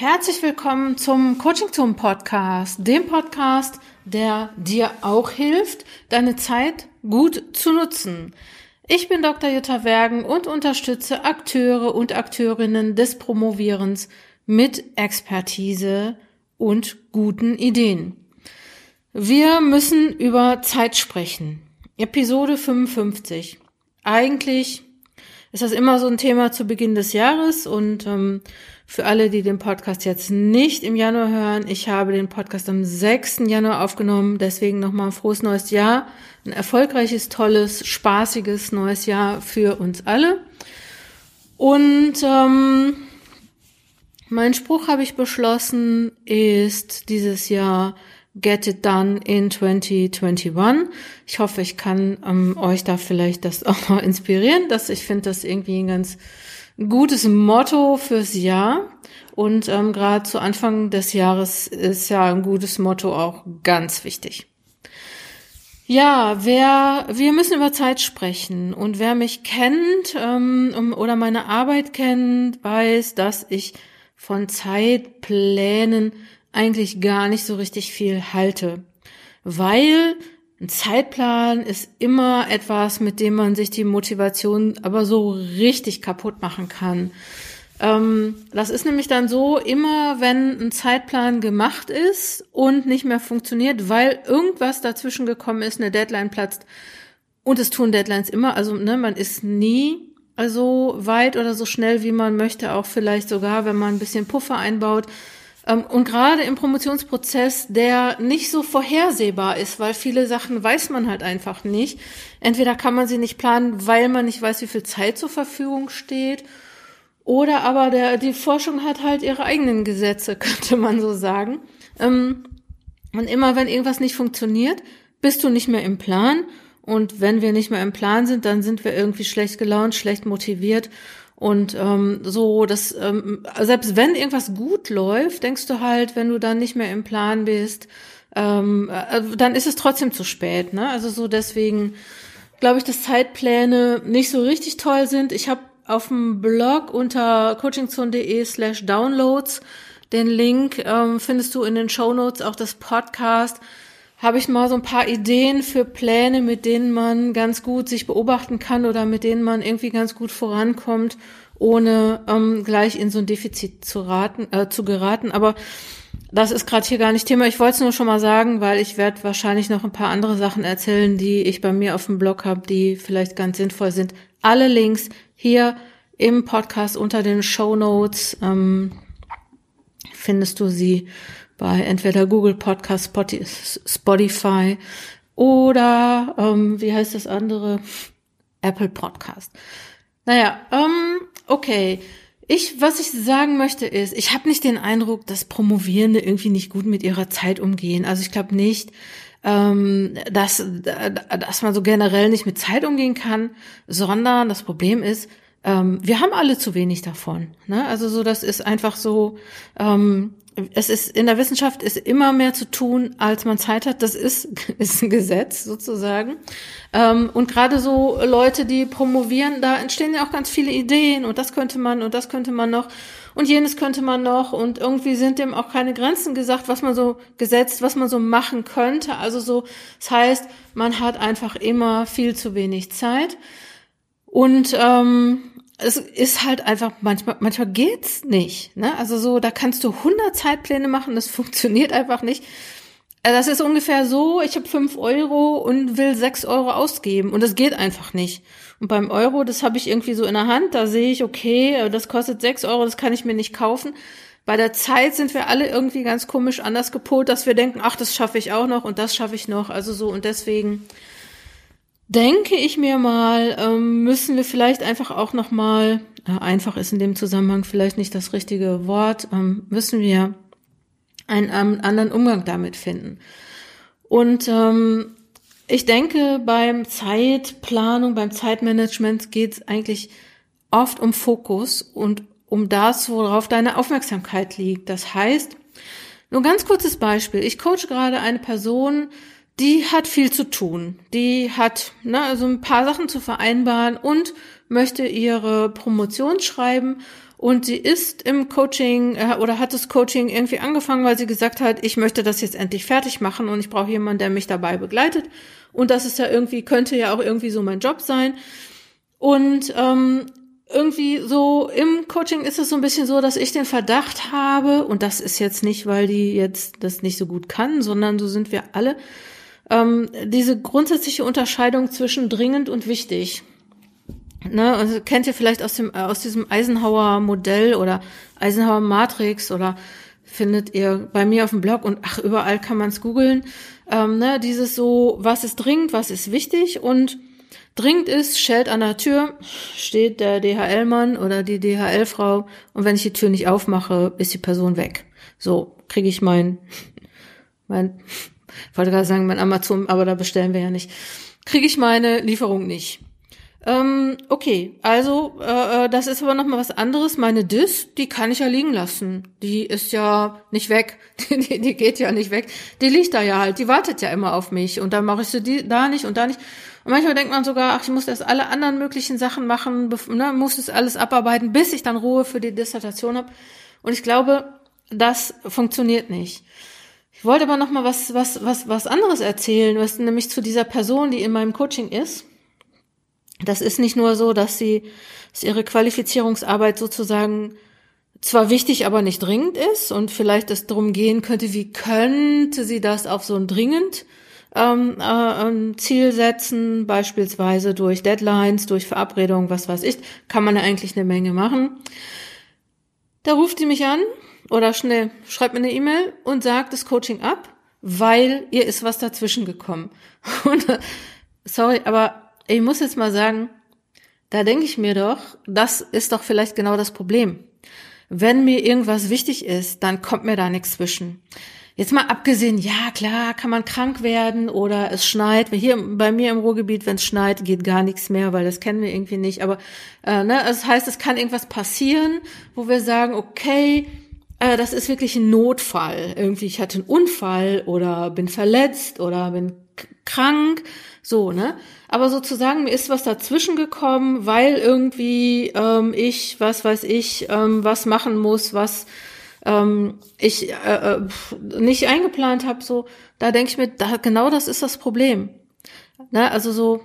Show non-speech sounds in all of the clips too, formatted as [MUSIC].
Herzlich willkommen zum Coaching Zoom Podcast, dem Podcast, der dir auch hilft, deine Zeit gut zu nutzen. Ich bin Dr. Jutta Wergen und unterstütze Akteure und Akteurinnen des Promovierens mit Expertise und guten Ideen. Wir müssen über Zeit sprechen. Episode 55. Eigentlich ist das immer so ein Thema zu Beginn des Jahres und ähm, für alle, die den Podcast jetzt nicht im Januar hören, ich habe den Podcast am 6. Januar aufgenommen, deswegen nochmal ein frohes neues Jahr, ein erfolgreiches, tolles, spaßiges neues Jahr für uns alle. Und ähm, mein Spruch habe ich beschlossen, ist dieses Jahr Get It Done in 2021. Ich hoffe, ich kann ähm, euch da vielleicht das [LAUGHS] auch mal inspirieren, dass ich finde das irgendwie ein ganz gutes Motto fürs Jahr. Und ähm, gerade zu Anfang des Jahres ist ja ein gutes Motto auch ganz wichtig. Ja, wer, wir müssen über Zeit sprechen. Und wer mich kennt ähm, oder meine Arbeit kennt, weiß, dass ich von Zeitplänen eigentlich gar nicht so richtig viel halte. Weil ein Zeitplan ist immer etwas, mit dem man sich die Motivation aber so richtig kaputt machen kann. Ähm, das ist nämlich dann so, immer wenn ein Zeitplan gemacht ist und nicht mehr funktioniert, weil irgendwas dazwischen gekommen ist, eine Deadline platzt. Und es tun Deadlines immer, also ne, man ist nie so weit oder so schnell, wie man möchte, auch vielleicht sogar, wenn man ein bisschen Puffer einbaut. Ähm, und gerade im Promotionsprozess, der nicht so vorhersehbar ist, weil viele Sachen weiß man halt einfach nicht. Entweder kann man sie nicht planen, weil man nicht weiß, wie viel Zeit zur Verfügung steht, oder aber der, die Forschung hat halt ihre eigenen Gesetze, [LAUGHS] könnte man so sagen. Ähm, und immer wenn irgendwas nicht funktioniert, bist du nicht mehr im Plan. Und wenn wir nicht mehr im Plan sind, dann sind wir irgendwie schlecht gelaunt, schlecht motiviert und ähm, so, dass ähm, selbst wenn irgendwas gut läuft, denkst du halt, wenn du dann nicht mehr im Plan bist, ähm, äh, dann ist es trotzdem zu spät. Ne? Also so deswegen glaube ich, dass Zeitpläne nicht so richtig toll sind. Ich habe auf dem Blog unter coachingzone.de slash downloads den Link ähm, findest du in den Show Notes auch das Podcast habe ich mal so ein paar Ideen für Pläne, mit denen man ganz gut sich beobachten kann oder mit denen man irgendwie ganz gut vorankommt, ohne ähm, gleich in so ein Defizit zu raten, äh, zu geraten. Aber das ist gerade hier gar nicht Thema. Ich wollte es nur schon mal sagen, weil ich werde wahrscheinlich noch ein paar andere Sachen erzählen, die ich bei mir auf dem Blog habe, die vielleicht ganz sinnvoll sind. Alle Links hier im Podcast unter den Show Notes ähm, findest du sie bei entweder Google Podcast, Spotify oder ähm, wie heißt das andere? Apple Podcast. Naja, ähm, okay. Ich, was ich sagen möchte ist, ich habe nicht den Eindruck, dass Promovierende irgendwie nicht gut mit ihrer Zeit umgehen. Also ich glaube nicht, ähm, dass, dass man so generell nicht mit Zeit umgehen kann, sondern das Problem ist, ähm, wir haben alle zu wenig davon. Ne? Also so, das ist einfach so, ähm, es ist in der Wissenschaft ist immer mehr zu tun, als man Zeit hat. Das ist, [LAUGHS] ist ein Gesetz sozusagen. Ähm, und gerade so Leute, die promovieren, da entstehen ja auch ganz viele Ideen und das könnte man und das könnte man noch und jenes könnte man noch und irgendwie sind dem auch keine Grenzen gesagt, was man so gesetzt, was man so machen könnte. Also so, das heißt, man hat einfach immer viel zu wenig Zeit. Und ähm, es ist halt einfach manchmal manchmal geht's nicht, ne? Also so, da kannst du 100 Zeitpläne machen, das [LAUGHS] funktioniert einfach nicht. Äh, das ist ungefähr so, ich habe fünf Euro und will sechs Euro ausgeben und das geht einfach nicht. Und beim Euro, das habe ich irgendwie so in der Hand, da sehe ich, okay, äh, das kostet sechs Euro, das kann ich mir nicht kaufen. Bei der Zeit sind wir alle irgendwie ganz komisch anders gepolt, dass wir denken, ach, das schaffe ich auch noch und das schaffe ich noch. Also so und deswegen denke ich mir mal, ähm, müssen wir vielleicht einfach auch noch mal, äh, einfach ist in dem Zusammenhang vielleicht nicht das richtige Wort, ähm, müssen wir einen ähm, anderen Umgang damit finden. Und ähm, ich denke, beim Zeitplanung, beim Zeitmanagement geht es eigentlich oft um Fokus und um das, worauf deine Aufmerksamkeit liegt. Das heißt, nur ganz kurzes Beispiel. Ich coach gerade eine Person, die hat viel zu tun. Die hat ne, also ein paar Sachen zu vereinbaren und möchte ihre Promotion schreiben und sie ist im Coaching äh, oder hat das Coaching irgendwie angefangen, weil sie gesagt hat, ich möchte das jetzt endlich fertig machen und ich brauche jemanden, der mich dabei begleitet. Und das ist ja irgendwie, könnte ja auch irgendwie so mein Job sein. Und ähm, irgendwie so im Coaching ist es so ein bisschen so, dass ich den Verdacht habe, und das ist jetzt nicht, weil die jetzt das nicht so gut kann, sondern so sind wir alle, ähm, diese grundsätzliche Unterscheidung zwischen dringend und wichtig. Ne, also kennt ihr vielleicht aus dem aus diesem Eisenhower Modell oder Eisenhower Matrix oder findet ihr bei mir auf dem Blog und ach überall kann man es googeln. Ähm, ne, dieses so, was ist dringend, was ist wichtig und dringend ist, schellt an der Tür, steht der DHL-Mann oder die DHL-Frau und wenn ich die Tür nicht aufmache, ist die Person weg. So kriege ich mein mein wollte gerade sagen mein Amazon, aber da bestellen wir ja nicht. Kriege ich meine Lieferung nicht. Ähm, okay, also äh, äh, das ist aber noch mal was anderes. Meine Dis, die kann ich ja liegen lassen. Die ist ja nicht weg. [LAUGHS] Die, die geht ja nicht weg. Die liegt da ja halt. Die wartet ja immer auf mich. Und dann mache ich sie die, da nicht und da nicht. Und manchmal denkt man sogar, ach, ich muss erst alle anderen möglichen Sachen machen, ne, muss es alles abarbeiten, bis ich dann Ruhe für die Dissertation habe. Und ich glaube, das funktioniert nicht. Ich wollte aber noch mal was, was, was, was anderes erzählen, was nämlich zu dieser Person, die in meinem Coaching ist. Das ist nicht nur so, dass sie, dass ihre Qualifizierungsarbeit sozusagen zwar wichtig, aber nicht dringend ist und vielleicht es darum gehen könnte, wie könnte sie das auf so ein dringend ähm, äh, Ziel setzen, beispielsweise durch Deadlines, durch Verabredungen, was weiß ich, kann man ja eigentlich eine Menge machen. Da ruft sie mich an oder schnell schreibt mir eine E-Mail und sagt das Coaching ab, weil ihr ist was dazwischen gekommen. [LAUGHS] Und, sorry, aber ich muss jetzt mal sagen, da denke ich mir doch, das ist doch vielleicht genau das Problem. Wenn mir irgendwas wichtig ist, dann kommt mir da nichts zwischen. Jetzt mal abgesehen, ja klar, kann man krank werden oder es schneit. Hier bei mir im Ruhrgebiet, wenn es schneit, geht gar nichts mehr, weil das kennen wir irgendwie nicht. Aber äh, ne, das heißt, es kann irgendwas passieren, wo wir sagen, okay, das ist wirklich ein Notfall. Irgendwie, ich hatte einen Unfall oder bin verletzt oder bin krank, so, ne? Aber sozusagen, mir ist was dazwischen gekommen, weil irgendwie ähm, ich, was weiß ich, ähm, was machen muss, was ähm, ich äh, äh, nicht eingeplant habe, so, da denke ich mir, da, genau das ist das Problem. Ne? Also so,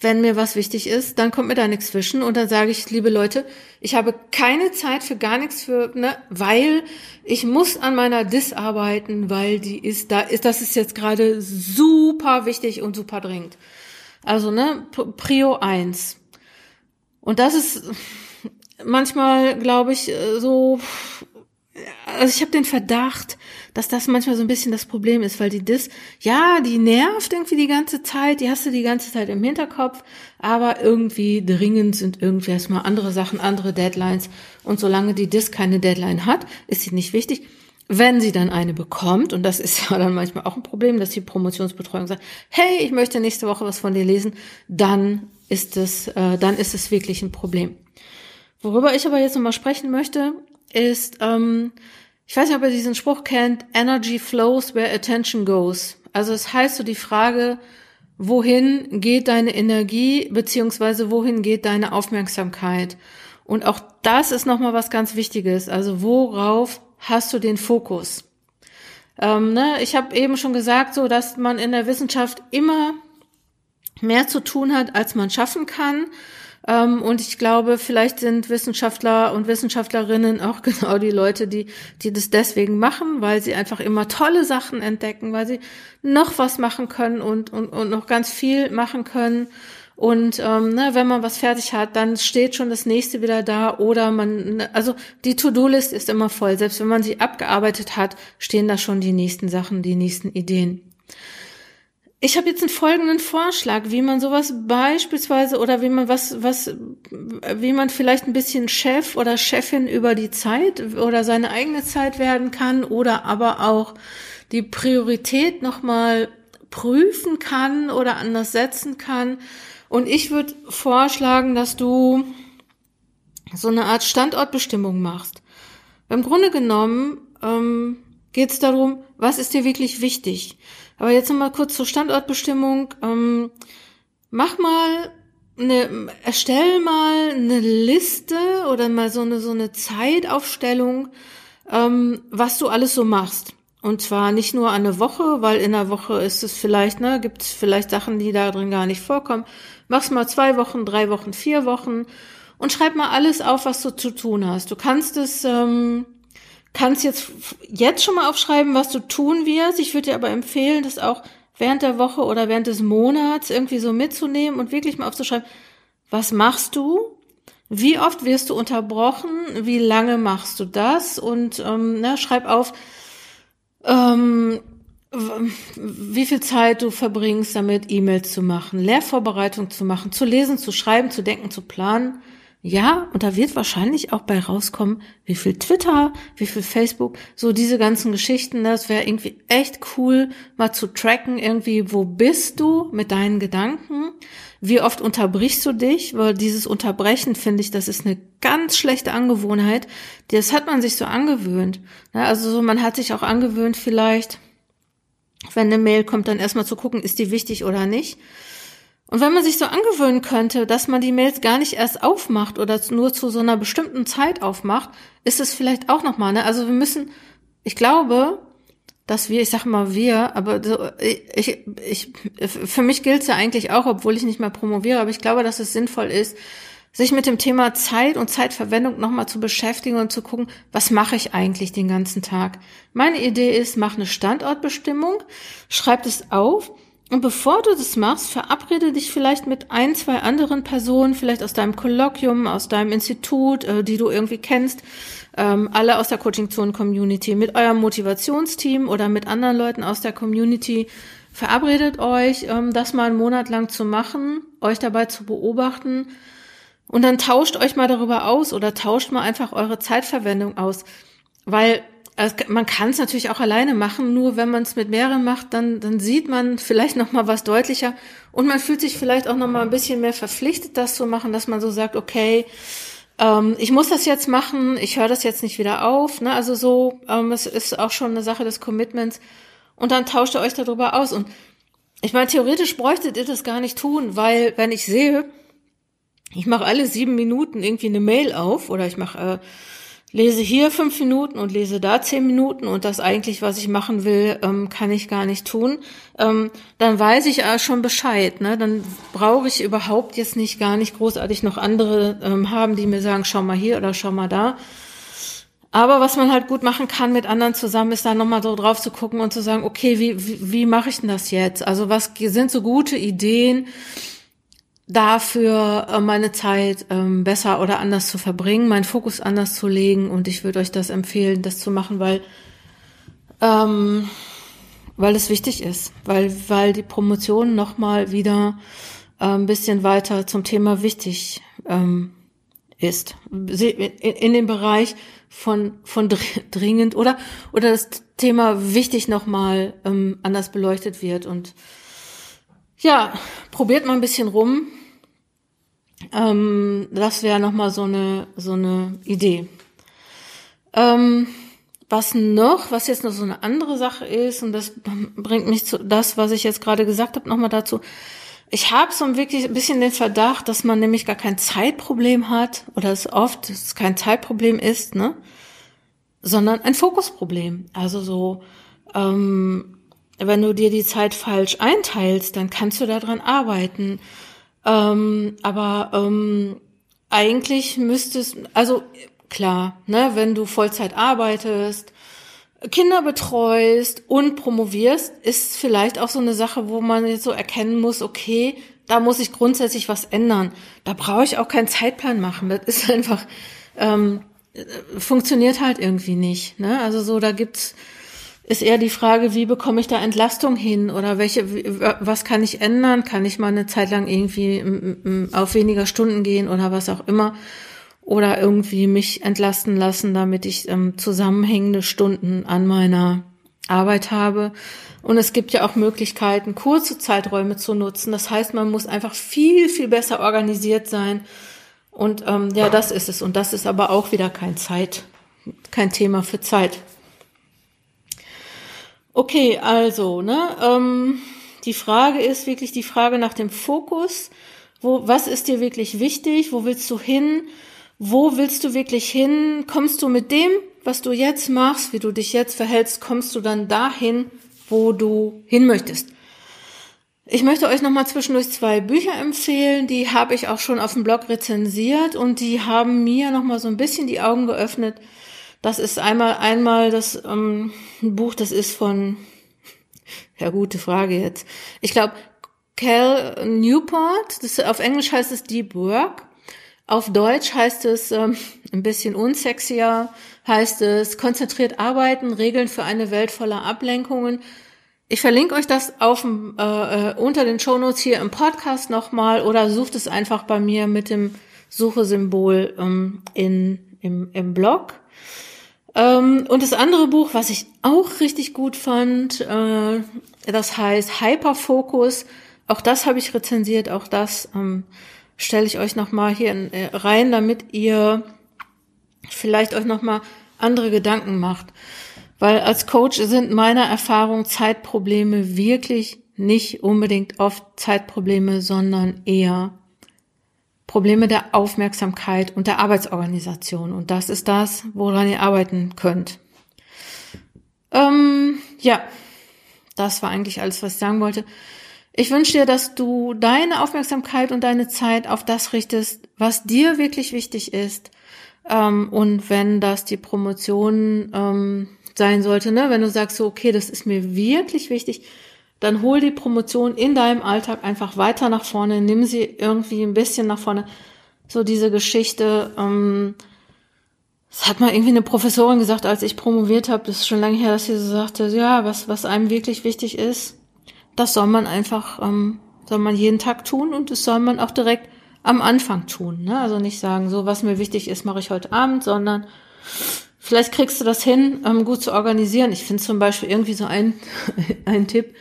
wenn mir was wichtig ist, dann kommt mir da nichts zwischen und dann sage ich, liebe Leute, ich habe keine Zeit für gar nichts für, ne, weil ich muss an meiner Dis arbeiten, weil die ist da ist das ist jetzt gerade super wichtig und super dringend. Also, ne, Prio eins. Und das ist manchmal, glaube ich, so also ich habe den Verdacht, dass das manchmal so ein bisschen das Problem ist, weil die Dis, ja, die nervt irgendwie die ganze Zeit, die hast du die ganze Zeit im Hinterkopf, aber irgendwie dringend sind irgendwie erstmal andere Sachen, andere Deadlines. Und solange die Dis keine Deadline hat, ist sie nicht wichtig. Wenn sie dann eine bekommt, und das ist [LAUGHS] ja dann manchmal auch ein Problem, dass die Promotionsbetreuung sagt, hey, ich möchte nächste Woche was von dir lesen, dann ist es, äh, dann ist es wirklich ein Problem. Worüber ich aber jetzt nochmal sprechen möchte, ist, ähm, ich weiß nicht, ob ihr diesen Spruch kennt, Energy flows where attention goes. Also es das heißt so die Frage, wohin geht deine Energie, beziehungsweise wohin geht deine Aufmerksamkeit? Und auch das ist nochmal was ganz Wichtiges. Also worauf hast du den Fokus? Ähm, ne? Ich habe eben schon gesagt, so dass man in der Wissenschaft immer mehr zu tun hat, als man schaffen kann. Ähm, und ich glaube, vielleicht sind Wissenschaftler und Wissenschaftlerinnen auch [LAUGHS] genau die Leute, die, die das deswegen machen, weil sie einfach immer tolle Sachen entdecken, weil sie noch was machen können und, und, und noch ganz viel machen können. Und ähm, ne, wenn man was fertig hat, dann steht schon das nächste wieder da oder man, ne, also die To-Do-List ist immer voll. Selbst wenn man sie abgearbeitet hat, stehen da schon die nächsten Sachen, die nächsten Ideen. Ich habe jetzt einen folgenden Vorschlag, wie man sowas beispielsweise oder wie man was, was, wie man vielleicht ein bisschen Chef oder Chefin über die Zeit oder seine eigene Zeit werden kann oder aber auch die Priorität nochmal prüfen kann oder anders setzen kann. Und ich würde vorschlagen, dass du so eine Art Standortbestimmung machst. Im Grunde genommen ähm, geht es darum, was ist dir wirklich wichtig? Aber jetzt nochmal kurz zur Standortbestimmung. Ähm, mach mal eine, erstell mal eine Liste oder mal so eine, so eine Zeitaufstellung, ähm, was du alles so machst. Und zwar nicht nur eine Woche, weil in der Woche ist es vielleicht, ne, gibt es vielleicht Sachen, die da drin gar nicht vorkommen. Mach's mal zwei Wochen, drei Wochen, vier Wochen und schreib mal alles auf, was du zu tun hast. Du kannst es, ähm, kannst jetzt jetzt schon mal aufschreiben, was du tun wirst. Ich würde dir aber empfehlen, das auch während der Woche oder während des Monats irgendwie so mitzunehmen und wirklich mal aufzuschreiben, was machst du? Wie oft wirst du unterbrochen? Wie lange machst du das? Und ähm, ne, schreib auf, ähm, wie viel Zeit du verbringst damit, E-Mails zu machen, Lehrvorbereitung zu machen, zu lesen, zu schreiben, zu denken, zu planen. Ja, und da wird wahrscheinlich auch bei rauskommen, wie viel Twitter, wie viel Facebook, so diese ganzen Geschichten. Das wäre irgendwie echt cool, mal zu tracken, irgendwie, wo bist du mit deinen Gedanken? Wie oft unterbrichst du dich? Weil dieses Unterbrechen, finde ich, das ist eine ganz schlechte Angewohnheit. Das hat man sich so angewöhnt. Also so, man hat sich auch angewöhnt, vielleicht, wenn eine Mail kommt, dann erstmal zu gucken, ist die wichtig oder nicht. Und wenn man sich so angewöhnen könnte, dass man die Mails gar nicht erst aufmacht oder nur zu so einer bestimmten Zeit aufmacht, ist es vielleicht auch nochmal, ne? Also wir müssen, ich glaube, dass wir, ich sag mal wir, aber so, ich, ich, für mich gilt es ja eigentlich auch, obwohl ich nicht mehr promoviere, aber ich glaube, dass es sinnvoll ist, sich mit dem Thema Zeit und Zeitverwendung nochmal zu beschäftigen und zu gucken, was mache ich eigentlich den ganzen Tag. Meine Idee ist, mach eine Standortbestimmung, schreib es auf und bevor du das machst, verabrede dich vielleicht mit ein, zwei anderen Personen, vielleicht aus deinem Kolloquium, aus deinem Institut, äh, die du irgendwie kennst, ähm, alle aus der Coaching Zone Community, mit eurem Motivationsteam oder mit anderen Leuten aus der Community. Verabredet euch, ähm, das mal einen Monat lang zu machen, euch dabei zu beobachten und dann tauscht euch mal darüber aus oder tauscht mal einfach eure Zeitverwendung aus, weil also man kann es natürlich auch alleine machen, nur wenn man es mit mehreren macht, dann, dann sieht man [LAUGHS] vielleicht noch mal was deutlicher und man fühlt sich vielleicht auch noch mal ein bisschen mehr verpflichtet, das zu machen, dass man so sagt, okay, ähm, ich muss das jetzt machen, ich höre das jetzt nicht wieder auf. Ne? Also so, ähm, es ist auch schon eine Sache des Commitments. Und dann tauscht ihr euch darüber aus. Und ich meine, theoretisch bräuchtet ihr das gar nicht tun, weil wenn ich sehe, ich mache alle sieben Minuten irgendwie eine Mail auf oder ich mache äh, lese hier fünf Minuten und lese da zehn Minuten und das eigentlich, was ich machen will, ähm, kann ich gar nicht tun, ähm, dann weiß ich äh, schon Bescheid. Ne? Dann brauche ich überhaupt jetzt nicht gar nicht großartig noch andere ähm, haben, die mir sagen, schau mal hier oder schau mal da. Aber was man halt gut machen kann mit anderen zusammen, ist da nochmal so drauf zu gucken und zu sagen, okay, wie, wie, wie mache ich denn das jetzt? Also was sind so gute Ideen? Dafür äh, meine Zeit ähm, besser oder anders zu verbringen, meinen Fokus anders zu legen. Und ich würde euch das empfehlen, das zu machen, weil ähm, weil es wichtig ist, weil weil die Promotion noch mal wieder äh, ein bisschen weiter zum Thema wichtig ähm, ist. In, dem Bereich von von dringend oder oder das Thema wichtig noch mal ähm, anders beleuchtet wird. Und ja, probiert mal ein bisschen rum. Ähm, das wäre nochmal so eine, so eine Idee. Ähm, was noch, was jetzt noch so eine andere Sache ist, und das bringt mich zu das, was ich jetzt gerade gesagt habe, nochmal dazu. Ich habe so wirklich ein bisschen den Verdacht, dass man nämlich gar kein Zeitproblem hat, oder es oft es kein Zeitproblem ist, ne? Sondern ein Fokusproblem. Also so, ähm, wenn du dir die Zeit falsch einteilst, dann kannst du daran arbeiten. Ähm, aber ähm, eigentlich müsstest, also klar, ne, wenn du Vollzeit arbeitest, Kinder betreust und promovierst, ist vielleicht auch so eine Sache, wo man jetzt so erkennen muss, okay, da muss ich grundsätzlich was ändern. Da brauche ich auch keinen Zeitplan machen. Das ist [LAUGHS] einfach, ähm, funktioniert halt irgendwie nicht. Ne? Also so, da gibt's ist eher die Frage, wie bekomme ich da Entlastung hin oder welche, was kann ich ändern? Kann ich mal eine Zeit lang irgendwie auf weniger Stunden gehen oder was auch immer? Oder irgendwie mich entlasten lassen, damit ich ähm, zusammenhängende Stunden an meiner Arbeit habe. Und es gibt ja auch Möglichkeiten, kurze Zeiträume zu nutzen. Das heißt, man muss einfach viel, viel besser organisiert sein. Und ähm, ja, das ist es. Und das ist aber auch wieder kein Zeit, kein Thema für Zeit. Okay, also, ne, ähm, die Frage ist wirklich die Frage nach dem Fokus. Wo, was ist dir wirklich wichtig? Wo willst du hin? Wo willst du wirklich hin? Kommst du mit dem, was du jetzt machst, wie du dich jetzt verhältst, kommst du dann dahin, wo du hin möchtest? Ich möchte euch nochmal zwischendurch zwei Bücher empfehlen, die habe ich auch schon auf dem Blog rezensiert und die haben mir nochmal so ein bisschen die Augen geöffnet. Das ist einmal, einmal das ähm, Buch, das ist von, ja gute Frage jetzt. Ich glaube, Cal Newport, das, auf Englisch heißt es Deep Work. Auf Deutsch heißt es ähm, ein bisschen unsexier, heißt es konzentriert arbeiten, Regeln für eine Welt voller Ablenkungen ich verlinke euch das auf, äh, äh, unter den Shownotes hier im Podcast nochmal oder sucht es einfach bei mir mit dem Suchesymbol ähm, in, im, im Blog. Ähm, und das andere Buch, was ich auch richtig gut fand, äh, das heißt Hyperfocus. Auch das habe ich rezensiert, auch das ähm, stelle ich euch nochmal hier in, äh, rein, damit ihr vielleicht euch nochmal andere Gedanken macht. Weil als Coach sind meiner Erfahrung Zeitprobleme wirklich nicht unbedingt oft Zeitprobleme, sondern eher Probleme der Aufmerksamkeit und der Arbeitsorganisation. Und das ist das, woran ihr arbeiten könnt. Ähm, ja, das war eigentlich alles, was ich sagen wollte. Ich wünsche dir, dass du deine Aufmerksamkeit und deine Zeit auf das richtest, was dir wirklich wichtig ist. Ähm, und wenn das die Promotion ähm, sein sollte, ne? wenn du sagst, so, okay, das ist mir wirklich wichtig, dann hol die Promotion in deinem Alltag einfach weiter nach vorne, nimm sie irgendwie ein bisschen nach vorne. So diese Geschichte, ähm, das hat mal irgendwie eine Professorin gesagt, als ich promoviert habe, das ist schon lange her, dass sie so sagte, ja, was, was einem wirklich wichtig ist, das soll man einfach, ähm, soll man jeden Tag tun und das soll man auch direkt am Anfang tun. Ne? Also nicht sagen, so was mir wichtig ist, mache ich heute Abend, sondern Vielleicht kriegst du das hin, ähm, gut zu organisieren. Ich finde zum Beispiel irgendwie so ein, [LAUGHS] ein Tipp,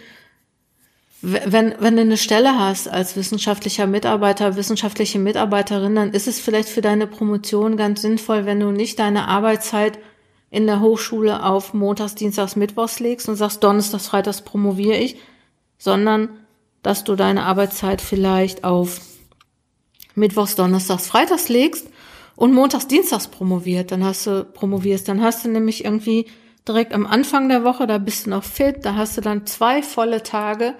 wenn, wenn du eine Stelle hast als wissenschaftlicher Mitarbeiter, wissenschaftliche Mitarbeiterin, dann ist es vielleicht für deine Promotion ganz sinnvoll, wenn du nicht deine Arbeitszeit in der Hochschule auf Montags, Dienstags, Mittwochs legst und sagst, Donnerstags, Freitags promoviere ich, sondern dass du deine Arbeitszeit vielleicht auf Mittwochs, Donnerstags, Freitags legst und montags, dienstags promoviert, dann hast du promovierst, dann hast du nämlich irgendwie direkt am Anfang der Woche, da bist du noch fit, da hast du dann zwei volle Tage,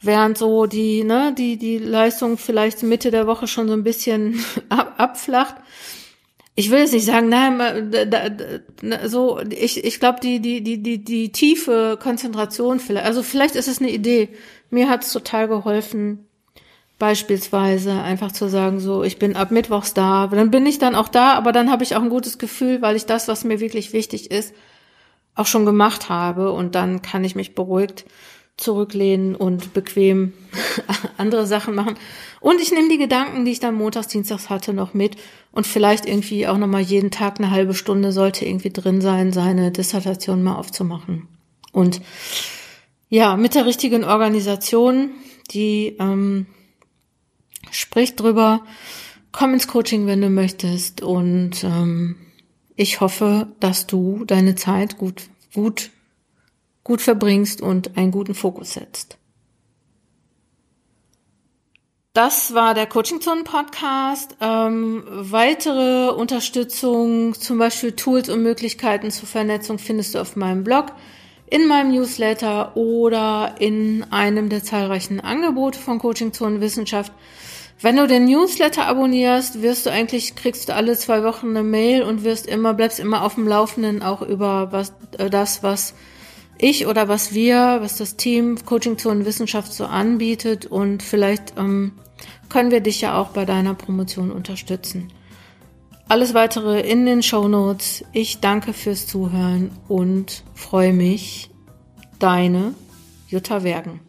während so die, ne, die, die Leistung vielleicht Mitte der Woche schon so ein bisschen [LAUGHS] ab, abflacht. Ich will jetzt nicht sagen, nein, da, da, so, ich, ich glaube, die, die, die, die, die tiefe Konzentration vielleicht, also vielleicht ist es eine Idee. Mir hat es total geholfen, Beispielsweise einfach zu sagen, so, ich bin ab Mittwochs da, dann bin ich dann auch da, aber dann habe ich auch ein gutes Gefühl, weil ich das, was mir wirklich wichtig ist, auch schon gemacht habe und dann kann ich mich beruhigt zurücklehnen und bequem [LAUGHS] andere Sachen machen. Und ich nehme die Gedanken, die ich dann montags, dienstags hatte, noch mit und vielleicht irgendwie auch nochmal jeden Tag eine halbe Stunde sollte irgendwie drin sein, seine Dissertation mal aufzumachen. Und ja, mit der richtigen Organisation, die ähm, Sprich drüber, komm ins Coaching, wenn du möchtest. Und ähm, ich hoffe, dass du deine Zeit gut, gut, gut verbringst und einen guten Fokus setzt. Das war der Coaching Zone Podcast. Ähm, weitere Unterstützung, zum Beispiel Tools und Möglichkeiten zur Vernetzung findest du auf meinem Blog, in meinem Newsletter oder in einem der zahlreichen Angebote von Coaching Zone Wissenschaft. Wenn du den Newsletter abonnierst, wirst du eigentlich, kriegst du alle zwei Wochen eine Mail und wirst immer, bleibst immer auf dem Laufenden auch über was, äh, das, was ich oder was wir, was das Team Coaching zur Wissenschaft so anbietet und vielleicht ähm, können wir dich ja auch bei deiner Promotion unterstützen. Alles weitere in den Show Notes. Ich danke fürs Zuhören und freue mich. Deine Jutta Wergen.